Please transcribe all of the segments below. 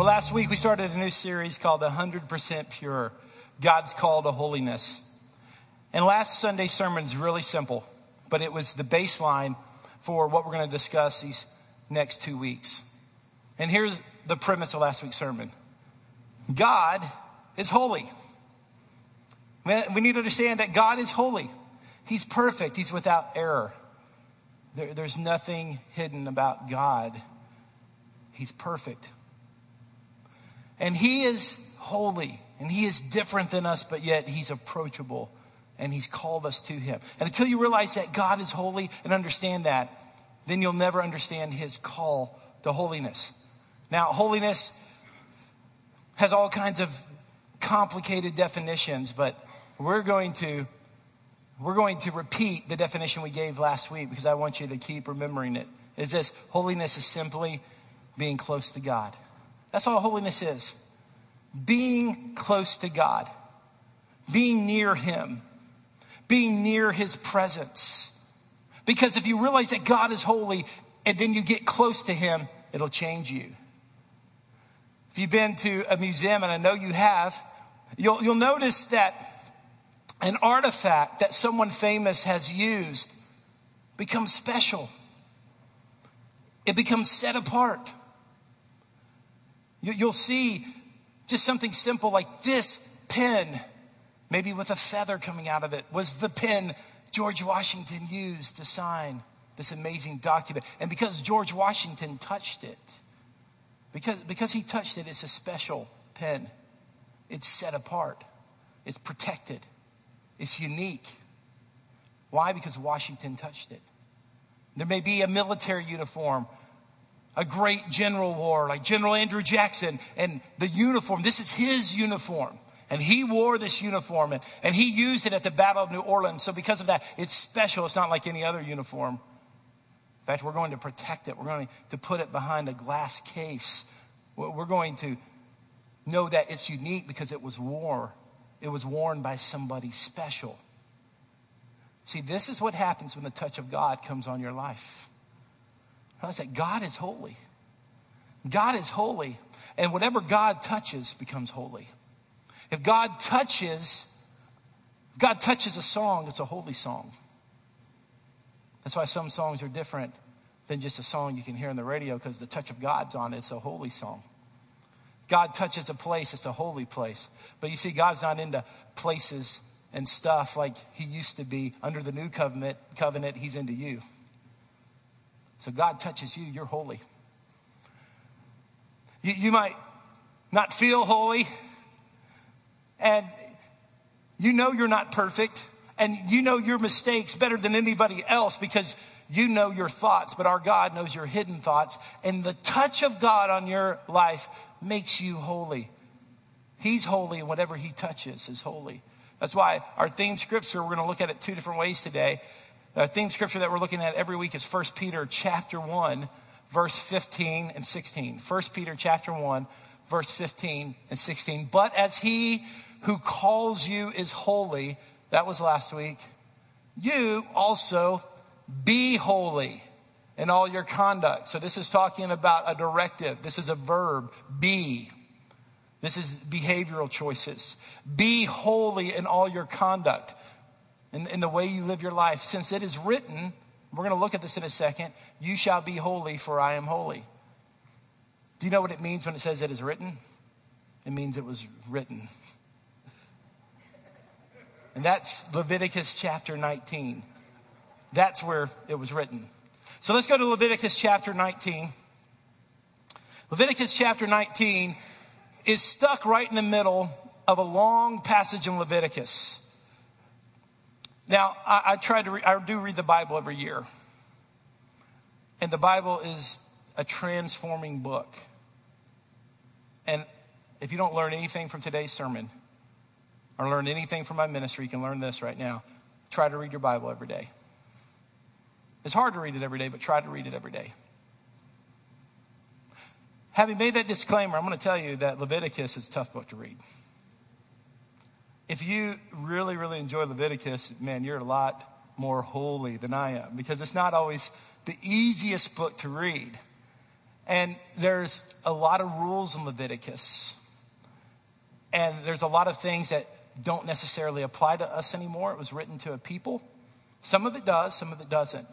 Well, last week we started a new series called 100% Pure God's Call to Holiness. And last Sunday's sermon is really simple, but it was the baseline for what we're going to discuss these next two weeks. And here's the premise of last week's sermon God is holy. We need to understand that God is holy. He's perfect. He's without error. There, there's nothing hidden about God. He's perfect. And He is holy and He is different than us, but yet He's approachable and He's called us to Him. And until you realize that God is holy and understand that, then you'll never understand His call to holiness. Now, holiness has all kinds of complicated definitions, but we're going to we're going to repeat the definition we gave last week because I want you to keep remembering it. Is this holiness is simply being close to God. That's all holiness is being close to God, being near Him, being near His presence. Because if you realize that God is holy and then you get close to Him, it'll change you. If you've been to a museum, and I know you have, you'll, you'll notice that an artifact that someone famous has used becomes special. It becomes set apart. You'll see just something simple like this pen, maybe with a feather coming out of it, was the pen George Washington used to sign this amazing document. And because George Washington touched it, because, because he touched it, it's a special pen. It's set apart, it's protected, it's unique. Why? Because Washington touched it. There may be a military uniform a great general wore, like General Andrew Jackson, and the uniform, this is his uniform. And he wore this uniform and, and he used it at the Battle of New Orleans. So, because of that, it's special. It's not like any other uniform. In fact, we're going to protect it, we're going to put it behind a glass case. We're going to know that it's unique because it was worn. It was worn by somebody special. See, this is what happens when the touch of God comes on your life. I say, God is holy. God is holy. And whatever God touches becomes holy. If God touches, if God touches a song, it's a holy song. That's why some songs are different than just a song you can hear on the radio because the touch of God's on it. It's a holy song. God touches a place, it's a holy place. But you see, God's not into places and stuff like he used to be under the new covenant. Covenant, he's into you. So God touches you, you're holy. You, you might not feel holy, and you know you're not perfect, and you know your mistakes better than anybody else because you know your thoughts, but our God knows your hidden thoughts. And the touch of God on your life makes you holy. He's holy, and whatever He touches is holy. That's why our theme scripture, we're going to look at it two different ways today. The theme scripture that we're looking at every week is 1 Peter chapter 1, verse 15 and 16. 1 Peter chapter 1, verse 15 and 16. But as he who calls you is holy, that was last week, you also be holy in all your conduct. So this is talking about a directive. This is a verb, be. This is behavioral choices. Be holy in all your conduct in, in the way you live your life, since it is written, we're going to look at this in a second, you shall be holy, for I am holy. Do you know what it means when it says it is written? It means it was written. And that's Leviticus chapter 19. That's where it was written. So let's go to Leviticus chapter 19. Leviticus chapter 19 is stuck right in the middle of a long passage in Leviticus. Now, I, I try to, re- I do read the Bible every year. And the Bible is a transforming book. And if you don't learn anything from today's sermon or learn anything from my ministry, you can learn this right now. Try to read your Bible every day. It's hard to read it every day, but try to read it every day. Having made that disclaimer, I'm going to tell you that Leviticus is a tough book to read if you really, really enjoy Leviticus, man, you're a lot more holy than I am because it's not always the easiest book to read. And there's a lot of rules in Leviticus. And there's a lot of things that don't necessarily apply to us anymore. It was written to a people. Some of it does, some of it doesn't.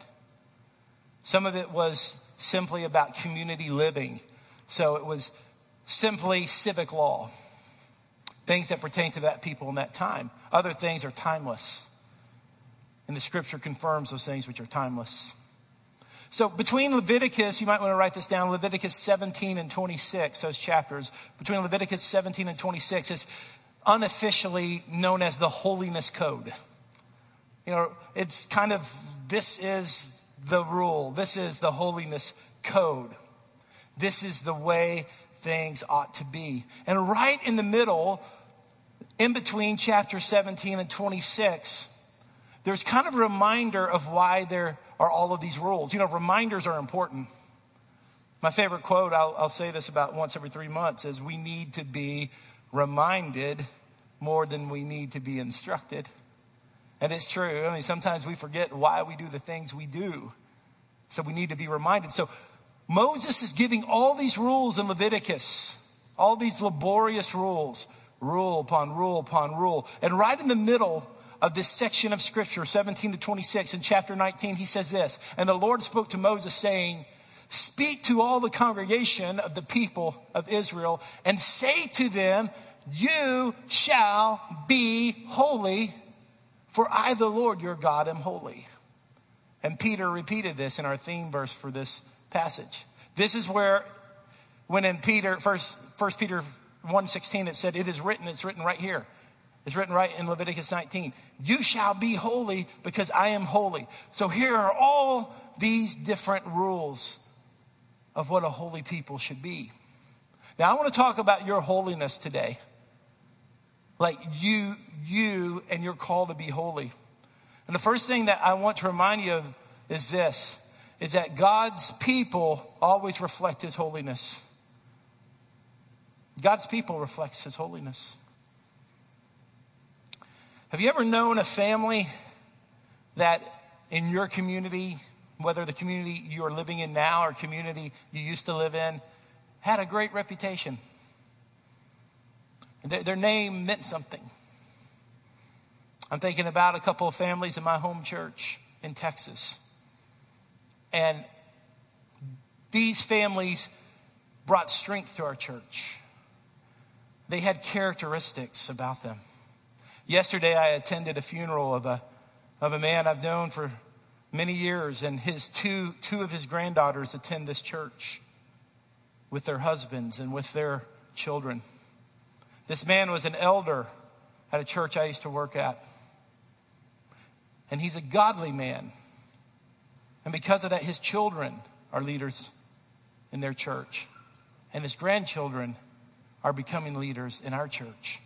Some of it was simply about community living. So it was simply civic law, things that pertain to that people in that time. Other things are timeless. And the scripture confirms those things which are timeless. So between Leviticus, you might want to write this down, Leviticus 17 and 26, those chapters, between Leviticus 17 and 26 is unofficially known as the Holiness Code. You know, it's kind of, this is the rule, this is the Holiness Code. This is the way things ought to be. And right in the middle, in between chapter 17 and 26, there's kind of a reminder of why there are all of these rules. You know, reminders are important. My favorite quote, I'll, I'll say this about once every three months, is we need to be reminded more than we need to be instructed. And it's true. I mean, sometimes we forget why we do the things we do. So we need to be reminded. So Moses is giving all these rules in Leviticus, all these laborious rules, rule upon rule upon rule. And right in the middle of this section of scripture, 17 to 26, in chapter 19, he says this And the Lord spoke to Moses, saying, Speak to all the congregation of the people of Israel and say to them, You shall be holy, for I, the Lord your God, am holy. And Peter repeated this in our theme verse for this passage. This is where, when in Peter, first, first Peter 1.16, it said, It is written, it's written right here. It's written right in Leviticus 19. You shall be holy because I am holy. So here are all these different rules of what a holy people should be. Now I want to talk about your holiness today. Like you, you and your call to be holy. And the first thing that I want to remind you of is this, is that God's people always reflect his holiness. God's people reflects his holiness. Have you ever known a family that in your community, whether the community you're living in now or community you used to live in, had a great reputation? Their, their name meant something. I'm thinking about a couple of families in my home church in Texas. And these families brought strength to our church. They had characteristics about them. Yesterday, I attended a funeral of a, of a man I've known for many years, and his two, two of his granddaughters attend this church with their husbands and with their children. This man was an elder at a church I used to work at. And he's a godly man. And because of that, his children are leaders in their church. And his grandchildren are becoming leaders in our church.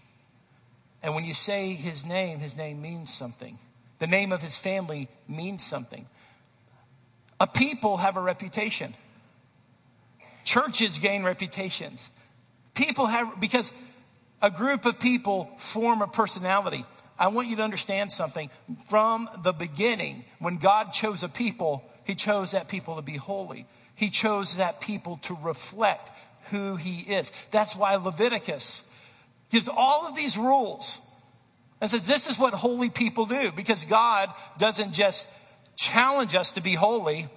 And when you say his name, his name means something. The name of his family means something. A people have a reputation. Churches gain reputations. People have, because a group of people form a personality. I want you to understand something. From the beginning, when God chose a people, he chose that people to be holy. He chose that people to reflect who he is. That's why Leviticus gives all of these rules and says, This is what holy people do because God doesn't just challenge us to be holy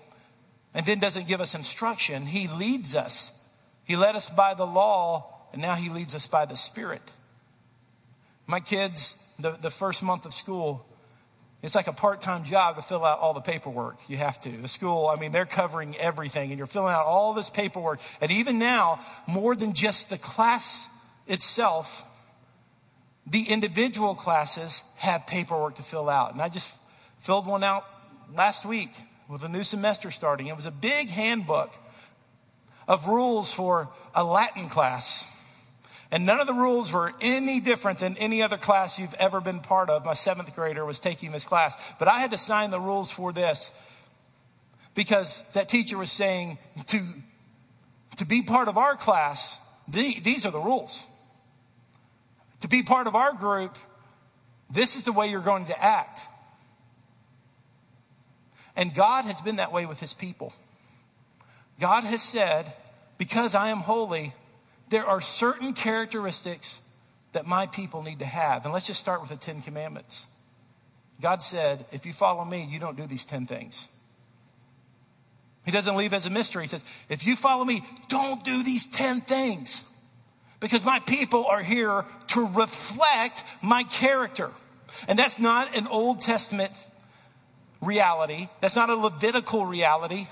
and then doesn't give us instruction. He leads us. He led us by the law, and now He leads us by the Spirit. My kids, the, the first month of school, it's like a part time job to fill out all the paperwork. You have to. The school, I mean, they're covering everything, and you're filling out all this paperwork. And even now, more than just the class itself, the individual classes have paperwork to fill out. And I just filled one out last week with a new semester starting. It was a big handbook of rules for a Latin class. And none of the rules were any different than any other class you've ever been part of. My seventh grader was taking this class. But I had to sign the rules for this because that teacher was saying to, to be part of our class, the, these are the rules. To be part of our group, this is the way you're going to act. And God has been that way with his people. God has said, because I am holy, there are certain characteristics that my people need to have. And let's just start with the Ten Commandments. God said, if you follow me, you don't do these 10 things. He doesn't leave as a mystery. He says, if you follow me, don't do these 10 things. Because my people are here to reflect my character. And that's not an Old Testament reality. That's not a Levitical reality.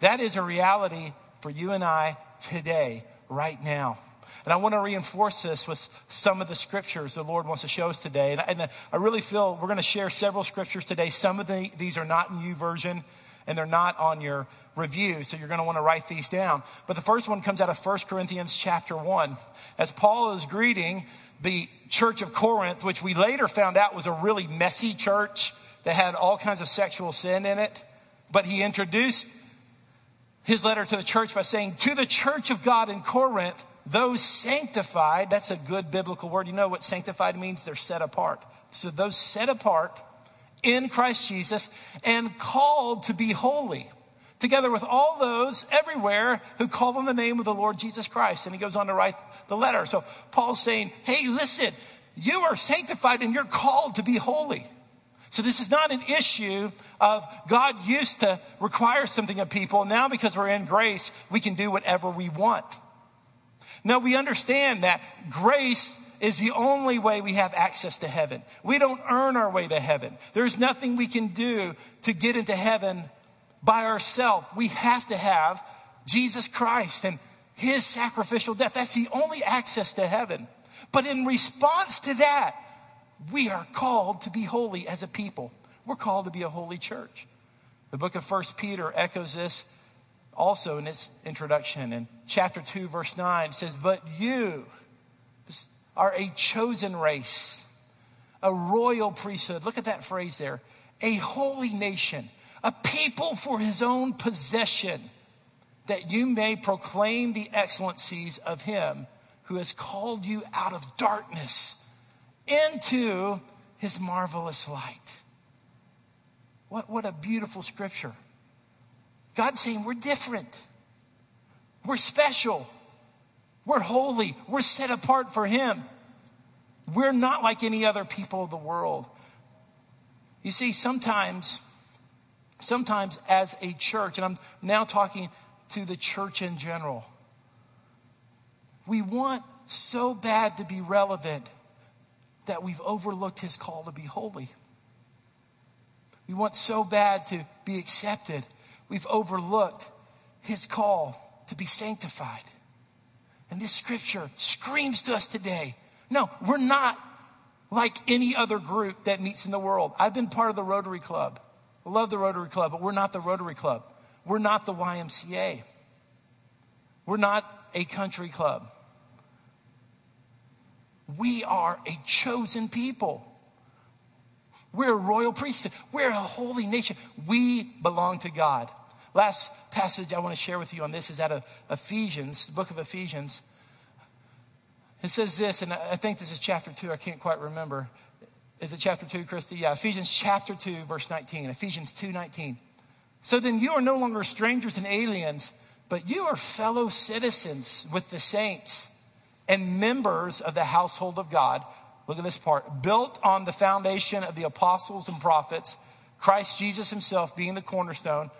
That is a reality for you and I today, right now. And I want to reinforce this with some of the scriptures the Lord wants to show us today. And I, and I really feel we're going to share several scriptures today. Some of the, these are not in YouVersion and they're not on your review, so you're going to want to write these down. But the first one comes out of 1 Corinthians chapter 1. As Paul is greeting the church of Corinth, which we later found out was a really messy church that had all kinds of sexual sin in it. But he introduced his letter to the church by saying, To the church of God in Corinth, those sanctified, that's a good biblical word. You know what sanctified means? They're set apart. So those set apart in Christ Jesus and called to be holy, together with all those everywhere who call on the name of the Lord Jesus Christ. And he goes on to write the letter. So Paul's saying, hey, listen, you are sanctified and you're called to be holy. So this is not an issue of God used to require something of people. Now, because we're in grace, we can do whatever we want. No, we understand that grace is the only way we have access to heaven. We don't earn our way to heaven. There's nothing we can do to get into heaven by ourselves. We have to have Jesus Christ and his sacrificial death. That's the only access to heaven. But in response to that, we are called to be holy as a people. We're called to be a holy church. The book of First Peter echoes this also in its introduction. In chapter 2, verse 9, it says, But you are a chosen race, a royal priesthood. Look at that phrase there a holy nation, a people for his own possession, that you may proclaim the excellencies of him who has called you out of darkness into his marvelous light. What, what a beautiful scripture. God's saying we're different. We're special. We're holy. We're set apart for Him. We're not like any other people of the world. You see, sometimes, sometimes as a church, and I'm now talking to the church in general, we want so bad to be relevant that we've overlooked His call to be holy. We want so bad to be accepted we've overlooked his call to be sanctified. And this scripture screams to us today no, we're not like any other group that meets in the world. I've been part of the Rotary Club. I love the Rotary Club, but we're not the Rotary Club. We're not the YMCA. We're not a country club. We are a chosen people. We're a royal priesthood. We're a holy nation. We belong to God. Last passage I want to share with you on this is out of Ephesians, the book of Ephesians. It says this, and I think this is chapter 2. I can't quite remember. Is it chapter 2, Christy? Yeah, Ephesians chapter 2, verse 19. Ephesians 2 19. So then you are no longer strangers and aliens, but you are fellow citizens with the saints and members of the household of God. Look at this part built on the foundation of the apostles and prophets, Christ Jesus himself being the cornerstone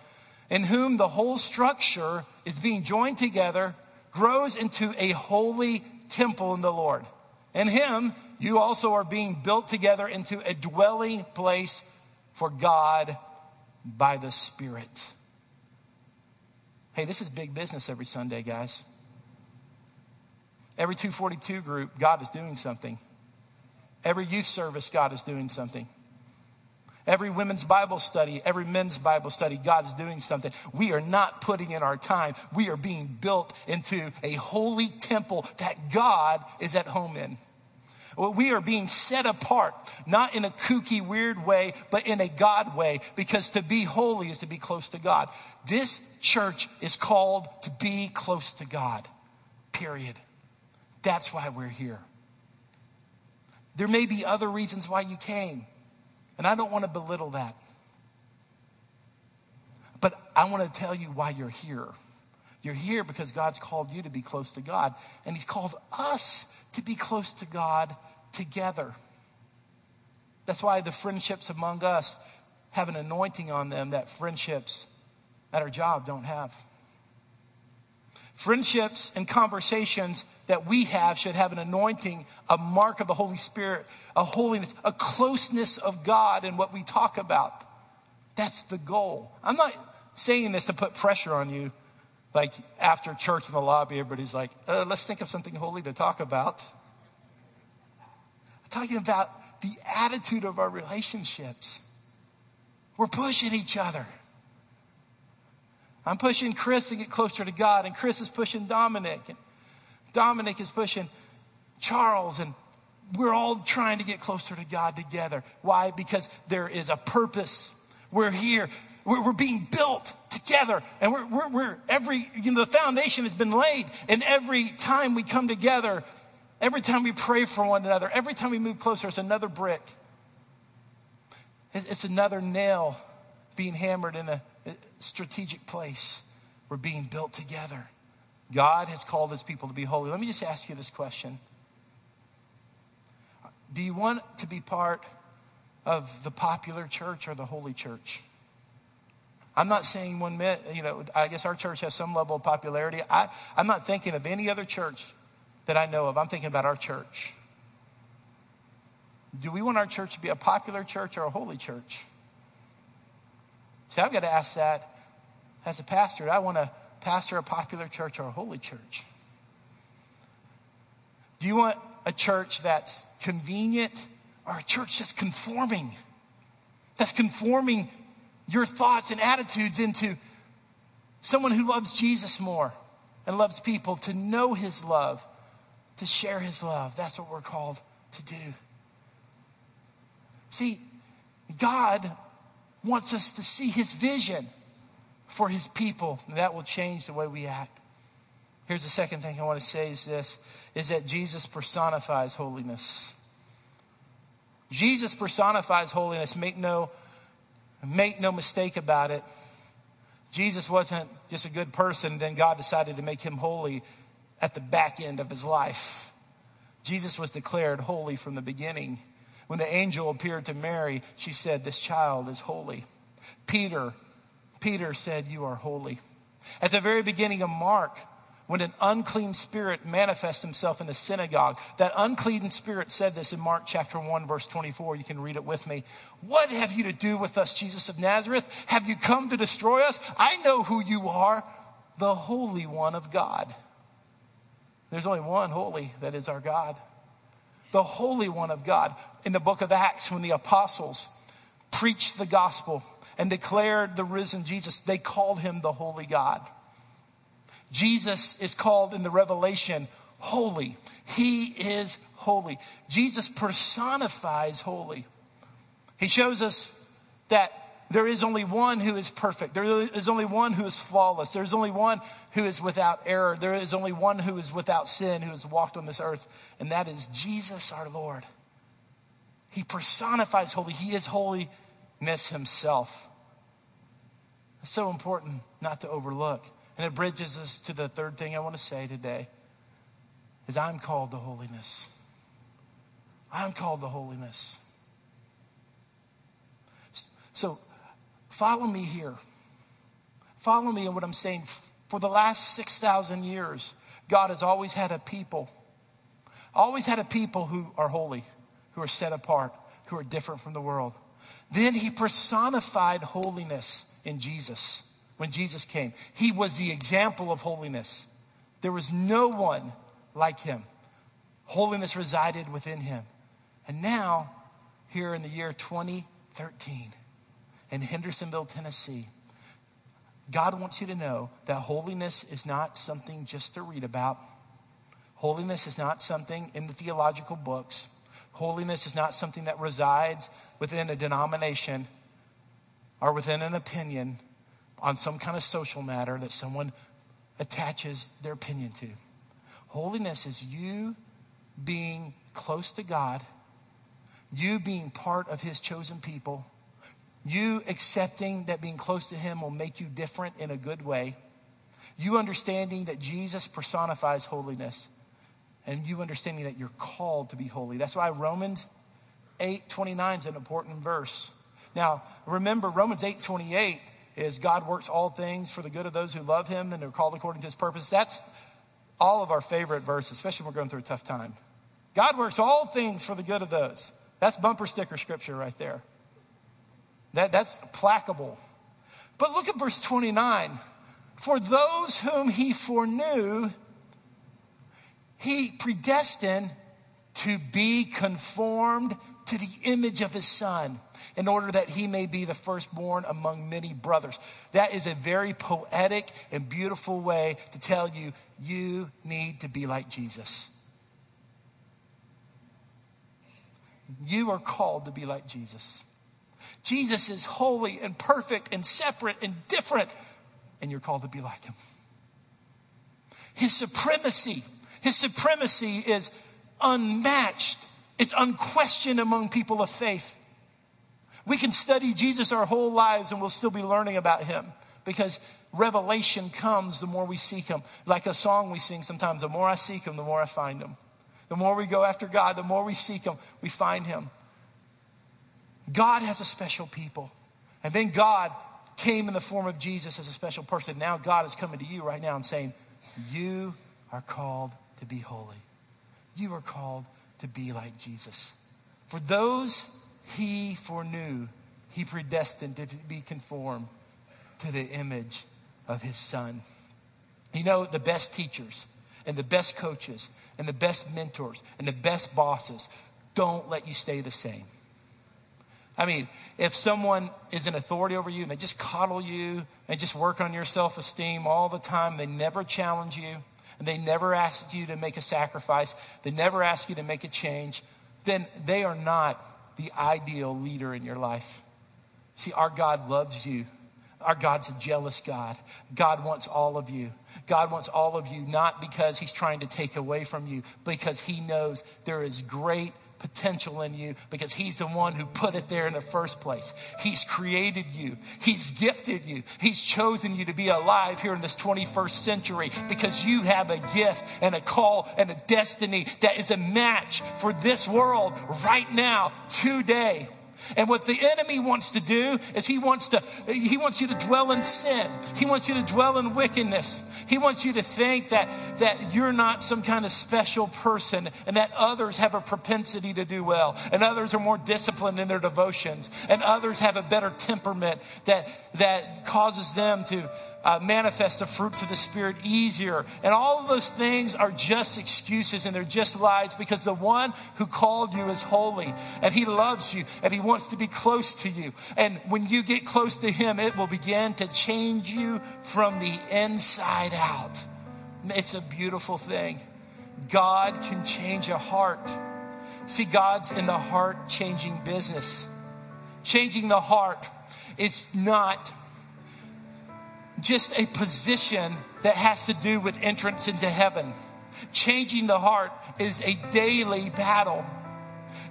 in whom the whole structure is being joined together, grows into a holy temple in the Lord. In him, you also are being built together into a dwelling place for God by the Spirit. Hey, this is big business every Sunday, guys. Every 242 group, God is doing something. Every youth service, God is doing something. Every women's Bible study, every men's Bible study, God is doing something. We are not putting in our time. We are being built into a holy temple that God is at home in. We are being set apart, not in a kooky, weird way, but in a God way, because to be holy is to be close to God. This church is called to be close to God, period. That's why we're here. There may be other reasons why you came. And I don't want to belittle that. But I want to tell you why you're here. You're here because God's called you to be close to God, and He's called us to be close to God together. That's why the friendships among us have an anointing on them that friendships at our job don't have. Friendships and conversations that we have should have an anointing, a mark of the Holy Spirit, a holiness, a closeness of God in what we talk about. That's the goal. I'm not saying this to put pressure on you. Like after church in the lobby, everybody's like, uh, let's think of something holy to talk about. I'm talking about the attitude of our relationships. We're pushing each other. I'm pushing Chris to get closer to God, and Chris is pushing Dominic, and Dominic is pushing Charles, and we're all trying to get closer to God together. Why? Because there is a purpose. We're here. We're, we're being built together, and we're, we're, we're every you know the foundation has been laid, and every time we come together, every time we pray for one another, every time we move closer, it's another brick. It's another nail being hammered in a strategic place. We're being built together. God has called his people to be holy. Let me just ask you this question Do you want to be part of the popular church or the holy church? I'm not saying one minute, you know, I guess our church has some level of popularity. I, I'm not thinking of any other church that I know of. I'm thinking about our church. Do we want our church to be a popular church or a holy church? See, I've got to ask that as a pastor. I want to pastor a popular church or a holy church? Do you want a church that's convenient or a church that's conforming? That's conforming your thoughts and attitudes into someone who loves Jesus more and loves people, to know his love, to share his love. That's what we're called to do. See, God wants us to see his vision for his people, that will change the way we act. Here's the second thing I want to say is this is that Jesus personifies holiness. Jesus personifies holiness. Make no make no mistake about it. Jesus wasn't just a good person, then God decided to make him holy at the back end of his life. Jesus was declared holy from the beginning. When the angel appeared to Mary, she said, This child is holy. Peter, Peter said, You are holy. At the very beginning of Mark, when an unclean spirit manifests himself in the synagogue, that unclean spirit said this in Mark chapter 1, verse 24. You can read it with me. What have you to do with us, Jesus of Nazareth? Have you come to destroy us? I know who you are, the Holy One of God. There's only one holy, that is our God the Holy One of God. In the book of Acts, when the apostles preached the gospel and declared the risen Jesus, they called him the Holy God. Jesus is called in the Revelation holy. He is holy. Jesus personifies holy. He shows us that there is only one who is perfect. There is only one who is flawless. There is only one who is without error. There is only one who is without sin, who has walked on this earth, and that is Jesus our Lord. He personifies holy. He is holiness himself. It's so important not to overlook. And it bridges us to the third thing I want to say today is I'm called to holiness. I'm called to holiness. So Follow me here. Follow me in what I'm saying. For the last 6,000 years, God has always had a people, always had a people who are holy, who are set apart, who are different from the world. Then he personified holiness in Jesus when Jesus came. He was the example of holiness. There was no one like him. Holiness resided within him. And now, here in the year 2013, in Hendersonville, Tennessee. God wants you to know that holiness is not something just to read about. Holiness is not something in the theological books. Holiness is not something that resides within a denomination or within an opinion on some kind of social matter that someone attaches their opinion to. Holiness is you being close to God, you being part of His chosen people you accepting that being close to Him will make you different in a good way. You understanding that Jesus personifies holiness, and you understanding that you're called to be holy. That's why Romans 8 29 is an important verse. Now, remember, Romans 8 28 is God works all things for the good of those who love him and are called according to his purpose. That's all of our favorite verses, especially when we're going through a tough time. God works all things for the good of those. That's bumper sticker scripture right there. That, that's placable. But look at verse 29. For those whom he foreknew, he predestined to be conformed to the image of his son in order that he may be the firstborn among many brothers. That is a very poetic and beautiful way to tell you you need to be like Jesus. You are called to be like Jesus. Jesus is holy and perfect and separate and different, and you're called to be like him. His supremacy, his supremacy is unmatched, it's unquestioned among people of faith. We can study Jesus our whole lives and we'll still be learning about him because revelation comes the more we seek him. Like a song we sing sometimes the more I seek him, the more I find him. The more we go after God, the more we seek him, we find him. God has a special people. And then God came in the form of Jesus as a special person. Now God is coming to you right now and saying, You are called to be holy. You are called to be like Jesus. For those he foreknew, he predestined to be conformed to the image of his son. You know, the best teachers and the best coaches and the best mentors and the best bosses don't let you stay the same. I mean, if someone is an authority over you and they just coddle you and just work on your self esteem all the time, they never challenge you and they never ask you to make a sacrifice, they never ask you to make a change, then they are not the ideal leader in your life. See, our God loves you. Our God's a jealous God. God wants all of you. God wants all of you not because He's trying to take away from you, because He knows there is great potential in you because He's the one who put it there in the first place. He's created you, He's gifted you, He's chosen you to be alive here in this 21st century because you have a gift and a call and a destiny that is a match for this world right now, today. And what the enemy wants to do is he wants to he wants you to dwell in sin. He wants you to dwell in wickedness. He wants you to think that that you're not some kind of special person and that others have a propensity to do well and others are more disciplined in their devotions and others have a better temperament that that causes them to uh, manifest the fruits of the Spirit easier. And all of those things are just excuses and they're just lies because the one who called you is holy and he loves you and he wants to be close to you. And when you get close to him, it will begin to change you from the inside out. It's a beautiful thing. God can change a heart. See, God's in the heart changing business. Changing the heart is not just a position that has to do with entrance into heaven. Changing the heart is a daily battle.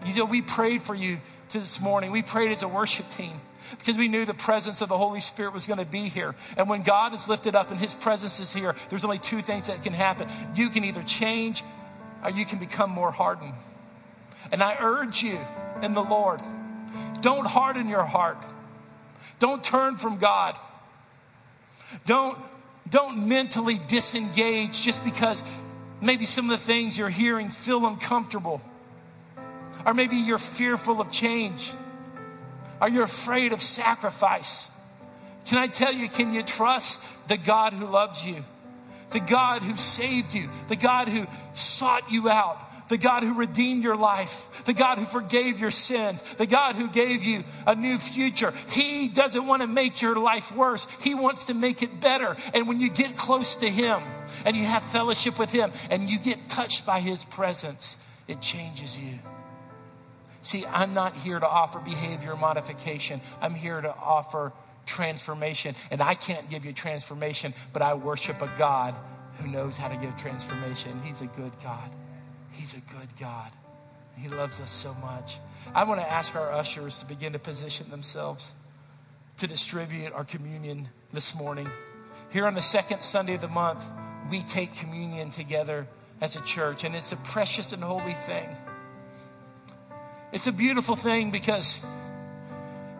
You know, we prayed for you this morning. We prayed as a worship team because we knew the presence of the Holy Spirit was going to be here. And when God is lifted up and His presence is here, there's only two things that can happen. You can either change or you can become more hardened. And I urge you in the Lord, don't harden your heart. Don't turn from God. Don't, don't mentally disengage just because maybe some of the things you're hearing feel uncomfortable. Or maybe you're fearful of change. Are you afraid of sacrifice? Can I tell you, can you trust the God who loves you? The God who saved you, the God who sought you out, the God who redeemed your life, the God who forgave your sins, the God who gave you a new future. He doesn't want to make your life worse. He wants to make it better. And when you get close to Him and you have fellowship with Him and you get touched by His presence, it changes you. See, I'm not here to offer behavior modification. I'm here to offer transformation. And I can't give you transformation, but I worship a God who knows how to give transformation. He's a good God. He's a good God. He loves us so much. I want to ask our ushers to begin to position themselves to distribute our communion this morning. Here on the second Sunday of the month, we take communion together as a church, and it's a precious and holy thing. It's a beautiful thing because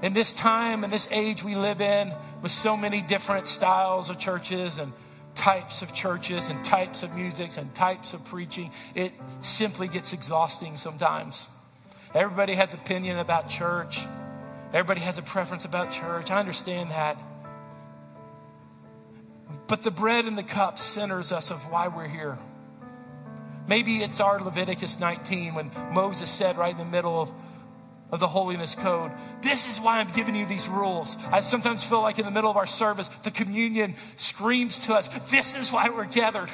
in this time and this age we live in, with so many different styles of churches and types of churches and types of musics and types of preaching, it simply gets exhausting sometimes. Everybody has opinion about church. Everybody has a preference about church. I understand that. But the bread and the cup centers us of why we're here. Maybe it's our Leviticus 19 when Moses said right in the middle of, of the holiness code, This is why I'm giving you these rules. I sometimes feel like in the middle of our service, the communion screams to us, This is why we're gathered.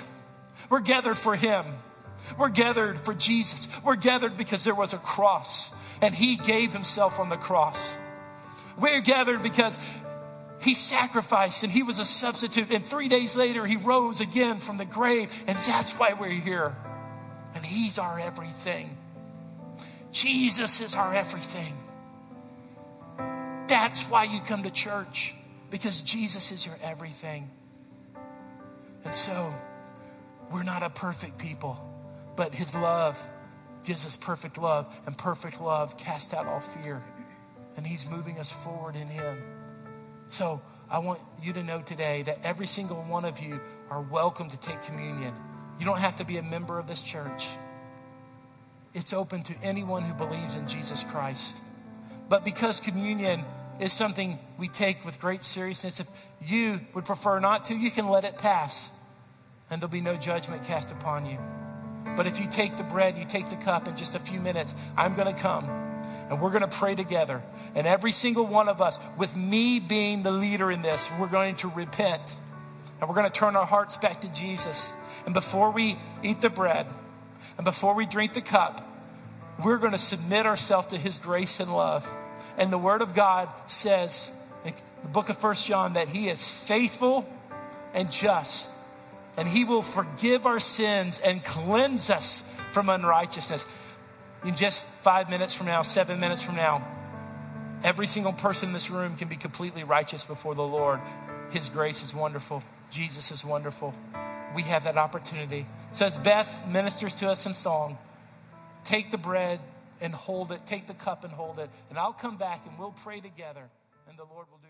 We're gathered for Him. We're gathered for Jesus. We're gathered because there was a cross and He gave Himself on the cross. We're gathered because he sacrificed and he was a substitute. And three days later, he rose again from the grave. And that's why we're here. And he's our everything. Jesus is our everything. That's why you come to church, because Jesus is your everything. And so, we're not a perfect people, but his love gives us perfect love, and perfect love casts out all fear. And he's moving us forward in him. So I want you to know today that every single one of you are welcome to take communion. You don't have to be a member of this church. It's open to anyone who believes in Jesus Christ. But because communion is something we take with great seriousness, if you would prefer not to, you can let it pass and there'll be no judgment cast upon you. But if you take the bread, you take the cup in just a few minutes, I'm going to come and we're going to pray together. And every single one of us, with me being the leader in this, we're going to repent and we're going to turn our hearts back to Jesus. And before we eat the bread and before we drink the cup, we're going to submit ourselves to his grace and love. And the word of God says, in the book of First John, that he is faithful and just, and he will forgive our sins and cleanse us from unrighteousness in just five minutes from now, seven minutes from now, every single person in this room can be completely righteous before the Lord. His grace is wonderful. Jesus is wonderful. We have that opportunity. So as Beth ministers to us in song, take the bread and hold it, take the cup and hold it, and I'll come back and we'll pray together, and the Lord will.